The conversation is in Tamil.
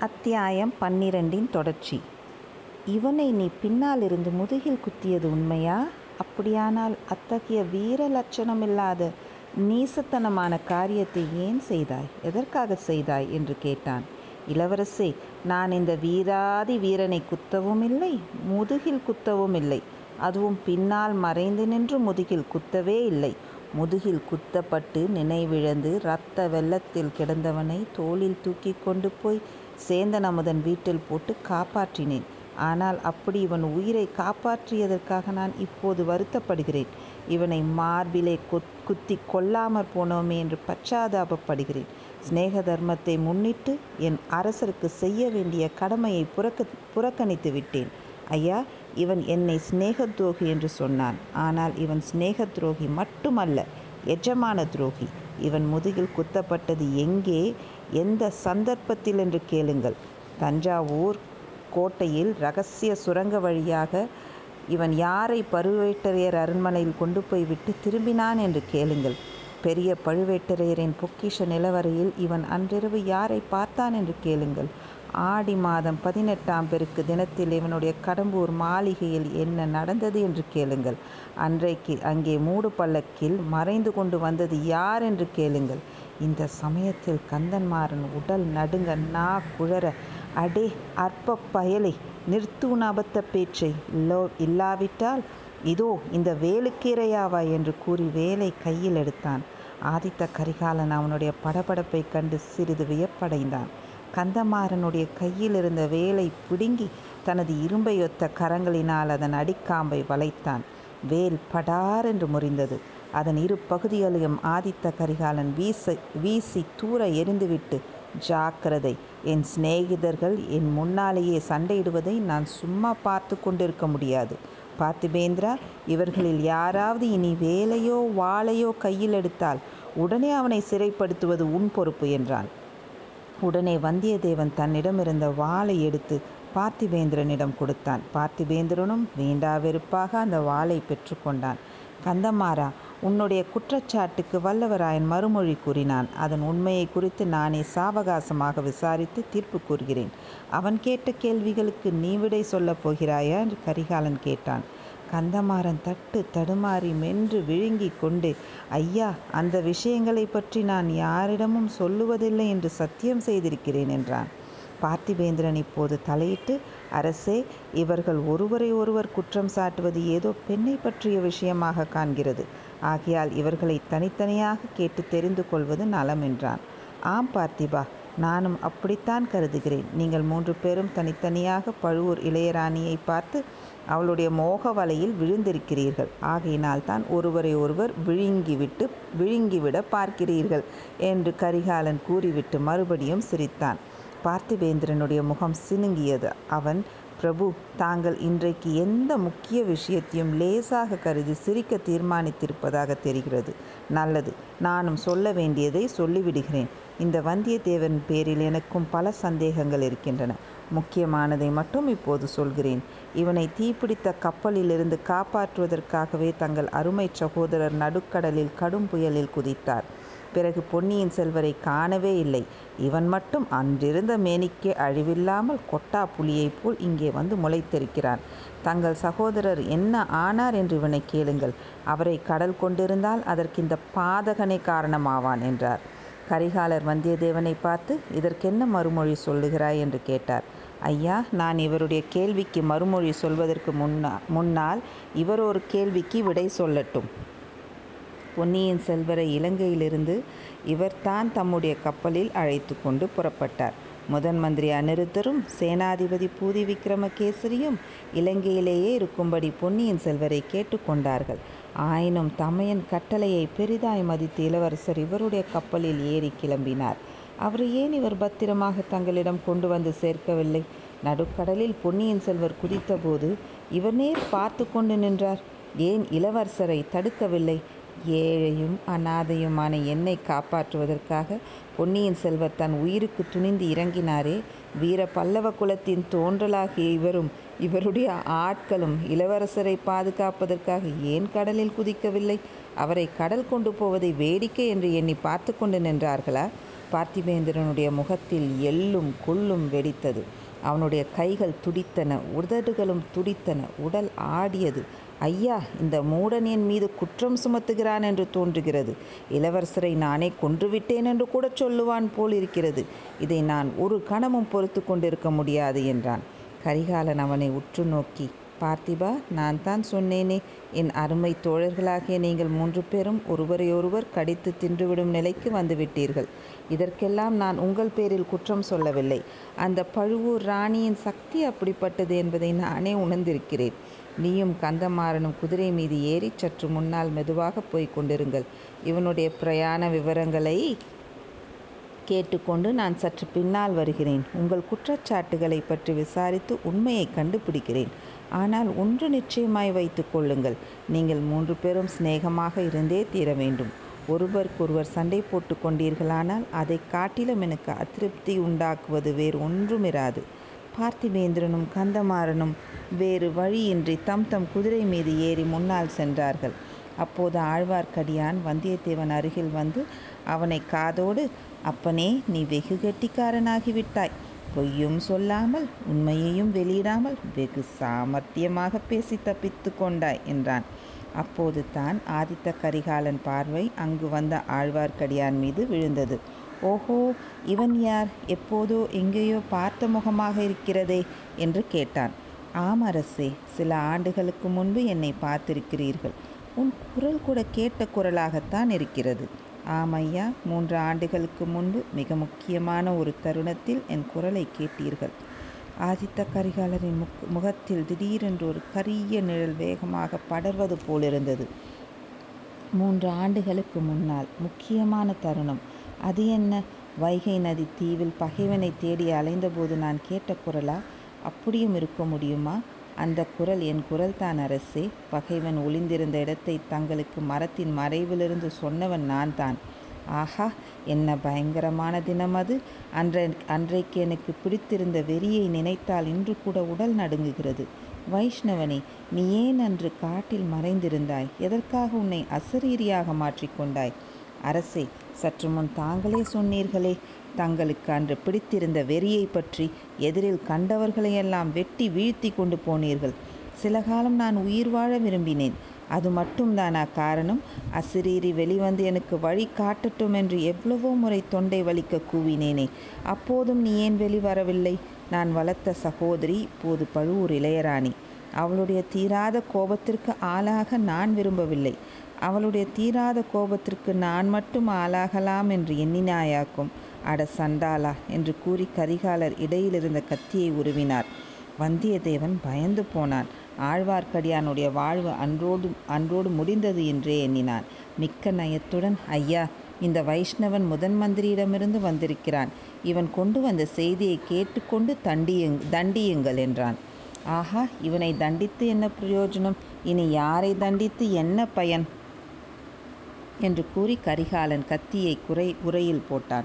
அத்தியாயம் பன்னிரெண்டின் தொடர்ச்சி. இவனை நீ பின்னால் இருந்து முதுகில் குத்தியது உண்மையா? அப்படியானால் அத்தகைய வீர லட்சணமில்லாத நீசத்தனமான காரியத்தை ஏன் செய்தாய்? எதற்காக செய்தாய்? என்று கேட்டான். இளவரசே நான் இந்த வீராதி வீரனை குத்தவும் இல்லை முதுகில் குத்தவும் இல்லை அதுவும் பின்னால் மறைந்து நின்று முதுகில் குத்தவே இல்லை. முதுகில் குத்தப்பட்டு நினைவிழந்து இரத்த வெள்ளத்தில் கிடந்தவனை தோளில் தூக்கி கொண்டு போய் சேந்தன் அமுதன் வீட்டில் போட்டு காப்பாற்றினேன். ஆனால் அப்படி இவன் உயிரை காப்பாற்றியதற்காக நான் இப்போது வருத்தப்படுகிறேன். இவனை மார்பிலே குத்தி கொல்லாமற் போனோமே என்று பச்சாதாபப்படுகிறேன். சிநேக தர்மத்தை முன்னிட்டு என் அரசருக்கு செய்ய வேண்டிய கடமையை புறக்க புறக்கணித்து விட்டேன். ஐயா இவன் என்னை சிநேக துரோகி என்று சொன்னான். ஆனால் இவன் சிநேக துரோகி மட்டுமல்ல எஜமான துரோகி. இவன் முதுகில் குத்தப்பட்டது எங்கே? எந்த சந்தர்ப்பத்தில் என்று கேளுங்கள். தஞ்சாவூர் கோட்டையில் ரகசிய சுரங்க வழியாக இவன் யாரை பழுவேட்டரையர் அரண்மனையில் கொண்டு போய் விட்டு திரும்பினான் என்று கேளுங்கள். பெரிய பழுவேட்டரையரின் பொக்கிஷ நிலவரையில் இவன் அன்றிரவு யாரை பார்த்தான் என்று கேளுங்கள். ஆடி மாதம் பதினெட்டாம் பெருக்கு தினத்தில் இவனுடைய கடம்பூர் மாளிகையில் என்ன நடந்தது என்று கேளுங்கள். அன்றைக்கு அங்கே மூடு பல்லக்கில் மறைந்து கொண்டு வந்தது யார் என்று கேளுங்கள். இந்த சமயத்தில் கந்தன்மாறன் உடல் நடுங்க நா குழற அடே அற்ப பயலை நிறுத்துன் அபத்த பேச்சை. இல்லோ இல்லாவிட்டால் இதோ இந்த வேலுக்கீரையாவா என்று கூறி வேலை கையில் எடுத்தான். ஆதித்த கரிகாலன் அவனுடைய படபடப்பை கண்டு சிறிது வியப்படைந்தான். கந்தமாறனுடைய கையில் இருந்த வேலை பிடுங்கி தனது இரும்பையொத்த கரங்களினால் அதன் அடிக்காம்பை வளைத்தான். வேல் படார் என்று முறிந்தது. அதன் இரு பகுதிகளையும் ஆதித்த கரிகாலன் வீச வீசி தூர எரிந்துவிட்டு ஜாக்கிரதை என் சிநேகிதர்கள் என் முன்னாலேயே சண்டையிடுவதை நான் சும்மா பார்த்து கொண்டிருக்க முடியாது. பார்த்திபேந்திரா இவர்களில் யாராவது இனி வேலையோ வாளையோ கையில் எடுத்தால் உடனே அவனை சிறைப்படுத்துவது உன் பொறுப்பு என்றான். உடனே வந்தியத்தேவன் தன்னிடமிருந்த வாளை எடுத்து பார்த்திபேந்திரனிடம் கொடுத்தான். பார்த்திபேந்திரனும் வேண்டா வெறுப்பாக அந்த வாளை பெற்றுக்கொண்டான் கந்தமாறா உன்னுடைய குற்றச்சாட்டுக்கு வல்லவராயன் மறுமொழி கூறினான். அதன் உண்மையை குறித்து நானே சாவகாசமாக விசாரித்து தீர்ப்பு கூறுகிறேன். அவன் கேட்ட கேள்விகளுக்கு நீ விடை சொல்லப் போகிறாயா? என்று கரிகாலன் கேட்டான். கந்தமாறன் தட்டு தடுமாறி மென்று விழுங்கி கொண்டு ஐயா அந்த விஷயங்களை பற்றி நான் யாரிடமும் சொல்லுவதில்லை என்று சத்தியம் செய்திருக்கிறேன் என்றான். பார்த்திபேந்திரன் இப்போது தலையிட்டு அரசே இவர்கள் ஒருவரை ஒருவர் குற்றம் சாட்டுவது ஏதோ பெண்ணை பற்றிய விஷயமாக காண்கிறது. ஆகையால் இவர்களை தனித்தனியாக கேட்டு தெரிந்து கொள்வது நலம் என்றான். ஆம் பார்த்திபா நானும் அப்படித்தான் கருதுகிறேன். நீங்கள் மூன்று பேரும் தனித்தனியாக பழுவூர் இளையராணியை பார்த்து அவளுடைய மோக வலையில் விழுந்திருக்கிறீர்கள். ஆகையினால் தான் ஒருவரை ஒருவர் விழுங்கிவிட்டு விழுங்கிவிட பார்க்கிறீர்கள் என்று கரிகாலன் கூறிவிட்டு மறுபடியும் சிரித்தான். பார்த்திபேந்திரனுடைய முகம் சினுங்கியது. அவன் பிரபு தாங்கள் இன்றைக்கு எந்த முக்கிய விஷயத்தையும் லேசாக கருதி சிரிக்க தீர்மானித்திருப்பதாக தெரிகிறது. நல்லது நானும் சொல்ல வேண்டியதை சொல்லிவிடுகிறேன். இந்த வந்தியத்தேவன் பேரில் எனக்கும் பல சந்தேகங்கள் இருக்கின்றன. முக்கியமானதை மட்டும் இப்போது சொல்கிறேன். இவனை தீப்பிடித்த கப்பலிலிருந்து காப்பாற்றுவதற்காகவே தங்கள் அருமை சகோதரர் நடுக்கடலில் கடும் புயலில் குதித்தார். பிறகு பொன்னியின் செல்வரை காணவே இல்லை. இவன் மட்டும் அன்றிருந்த மேனிக்கே அழிவில்லாமல் கொட்டா புலியைப் போல் இங்கே வந்து முளைத்திருக்கிறான். தங்கள் சகோதரர் என்ன ஆனார் என்று இவனை கேளுங்கள். அவரை கடல் கொண்டிருந்தால் அதற்கு இந்த பாதகனை காரணமாவான் என்றார். கரிகாலர் வந்தியத்தேவனை பார்த்து இதற்கென்ன மறுமொழி சொல்லுகிறாய்? என்று கேட்டார். ஐயா நான் இவருடைய கேள்விக்கு மறுமொழி சொல்வதற்கு முன்னா முன்னால் இவர் ஒரு கேள்விக்கு விடை சொல்லட்டும். பொன்னியின் செல்வரை இலங்கையிலிருந்து இவர்தான் தம்முடைய கப்பலில் அழைத்து கொண்டு புறப்பட்டார். முதன் மந்திரி அனிருத்தரும் சேனாதிபதி பூதி விக்ரமகேசரியும் இலங்கையிலேயே இருக்கும்படி பொன்னியின் செல்வரை கேட்டுக்கொண்டார்கள் ஆயினும் தமையன் கட்டளையை பெரிதாய் மதித்து இளவரசர் இவருடைய கப்பலில் ஏறி கிளம்பினார். அவரை ஏன் இவர் பத்திரமாக தங்களிடம் கொண்டு வந்து சேர்க்கவில்லை? நடுக்கடலில் பொன்னியின் செல்வர் குதித்தபோது இவர் நேர் பார்த்து கொண்டு நின்றார். ஏன் இளவரசரை தடுக்கவில்லை? ஏழையும் அனாதையுமான என்னை காப்பாற்றுவதற்காக பொன்னியின் செல்வர் தன் உயிருக்கு துணிந்து இறங்கினாரே வீர பல்லவ குலத்தின் தோன்றலாகிய இவரும் இவருடைய ஆட்களும் இளவரசரை பாதுகாப்பதற்காக ஏன் கடலில் குதிக்கவில்லை அவரை கடல் கொண்டு போவதை வேடிக்கை என்று எண்ணி பார்த்து கொண்டு நின்றார்களா பார்த்திபேந்திரனுடைய முகத்தில் எள்ளும் கொள்ளும் வெடித்தது. அவனுடைய கைகள் துடித்தன. உதடுகளும் துடித்தன. உடல் ஆடியது. ஐயா இந்த மூடன் என் மீது குற்றம் சுமத்துகிறான் என்று தோன்றுகிறது. இளவரசரை நானே கொன்றுவிட்டேன் என்று கூட சொல்லுவான் போலிருக்கிறது. இதை நான் ஒரு கணமும் பொறுத்து கொண்டிருக்க முடியாது என்றான். கரிகாலன் அவனை உற்று நோக்கி பார்த்திபா நான் தான் சொன்னேனே என் அருமைத் தோழர்களாகிய நீங்கள் மூன்று பேரும் ஒருவரையொருவர் கடித்துத் தின்றுவிடும் நிலைக்கு வந்துவிட்டீர்கள். இதற்கெல்லாம் நான் உங்கள் பேரில் குற்றம் சொல்லவில்லை. அந்தப் பழுவூர் ராணியின் சக்தி அப்படிப்பட்டது என்பதை நானே உணர்ந்திருக்கிறேன். நீயும் கந்தமாறனும் குதிரை மீது ஏறிச் சற்று முன்னால் மெதுவாகப் போய்க் கொண்டிருங்கள். இவனுடைய பிரயாண விவரங்களை கேட்டுக்கொண்டு நான் சற்று பின்னால் வருகிறேன். உங்கள் குற்றச்சாட்டுகளைப் பற்றி விசாரித்து உண்மையைக் கண்டுபிடிக்கிறேன். ஆனால் ஒன்று நிச்சயமாய் வைத்துக் கொள்ளுங்கள். நீங்கள் மூன்று பேரும் சிநேகமாக இருந்தே தீர வேண்டும். ஒருவருக்கொருவர் சண்டை போட்டு கொண்டீர்களானால் அதை காட்டிலும் எனக்கு அதிருப்தி உண்டாக்குவது வேறு ஒன்றுமிராது. பார்த்திபேந்திரனும் கந்தமாறனும் வேறு வழியின்றி தம் தம் குதிரை மீது ஏறி முன்னால் சென்றார்கள். அப்போது ஆழ்வார்க்கடியான் வந்தியத்தேவன் அருகில் வந்து அவனை காதோடு அப்பனே நீ வெகு கெட்டிக்காரனாகிவிட்டாய் பொய்யும் சொல்லாமல் உண்மையையும் வெளியிடாமல் வெகு சாமர்த்தியமாகப் பேசித் தப்பித்துக் கொண்டாய் என்றான். அப்போது தான் ஆதித்த கரிகாலன் பார்வை அங்கு வந்த ஆழ்வார்க்கடியான் மீது விழுந்தது. ஓஹோ இவன் யார்? எப்போதோ எங்கேயோ பார்த்த முகமாக இருக்கிறதே என்று கேட்டான். ஆம் அரசே சில ஆண்டுகளுக்கு முன்பு என்னை பார்த்திருக்கிறீர்கள். உன் குரல் கூட கேட்ட குரலாகத்தான் இருக்கிறது. ஆம் ஐயா மூன்று ஆண்டுகளுக்கு முன்பு மிக முக்கியமான ஒரு தருணத்தில் என் குரலைக் கேட்டீர்கள். ஆதித்த கரிகாலரின் முக் முகத்தில் திடீரென்று ஒரு கரிய நிழல் வேகமாக படர்வது போலிருந்தது. மூன்று ஆண்டுகளுக்கு முன்னால் முக்கியமான தருணம் அது என்ன? வைகை நதி தீவில் பகைவனைத் தேடி அலைந்தபோது நான் கேட்ட குரலா? அப்படியும் இருக்க முடியுமா? அந்தக் குரல் என் குரல்தான் அரசே. பகைவன் ஒளிந்திருந்த இடத்தைத் தங்களுக்கு மரத்தின் மறைவிலிருந்து சொன்னவன் நான்தான். ஆகா என்ன பயங்கரமான தினம் அது. அன்றைக்கு எனக்குப் பிடித்திருந்த வெறியை நினைத்தால் இன்று கூட உடல் நடுங்குகிறது. வைஷ்ணவனே நீ ஏன் அன்று காட்டில் மறைந்திருந்தாய்? எதற்காக உன்னை அசரீரியாக மாற்றிக் கொண்டாய்? அரசே சற்று முன் தாங்களே சொன்னீர்களே தங்களுக்கு அன்று பிடித்திருந்த வெறியைப் பற்றி. எதிரில் கண்டவர்களையெல்லாம் வெட்டி வீழ்த்திக் கொண்டு போனீர்கள். சில காலம் நான் உயிர் வாழ விரும்பினேன். அது மட்டும்தானா காரணம்? அசரீரி வெளிவந்து எனக்கு வழி காட்டட்டும் என்று எவ்வளவோ முறை தொண்டை வலிக்க கூவினேனே அப்போதும் நீ ஏன் வெளிவரவில்லை? நான் வளர்த்த சகோதரி இப்போது பழுவூர் இளையராணி. அவளுடைய தீராத கோபத்திற்கு ஆளாக நான் விரும்பவில்லை. அவளுடைய தீராத கோபத்திற்கு நான் மட்டும் ஆளாகலாம் என்று எண்ணினாயாக்கும்? அட சண்டாளா என்று கூறி கரிகாலர் இடையிலிருந்த கத்தியை உருவினார். வந்தியத்தேவன் பயந்து போனான். ஆழ்வார்க்கடியானுடைய வாழ்வு அன்றோடு அன்றோடு முடிந்தது என்றே எண்ணினான். மிக்க நயத்துடன் ஐயா இந்த வைஷ்ணவன் முதன் மந்திரியிடமிருந்து வந்திருக்கிறான். இவன் கொண்டு வந்த செய்தியை கேட்டுக்கொண்டு தண்டியுங் தண்டியுங்கள் என்றான். ஆஹா இவனை தண்டித்து என்ன பிரயோஜனம்? இனி யாரை தண்டித்து என்ன பயன்? என்று கூறிக் கரிகாலன் கத்தியைக் உறையில் போட்டான்.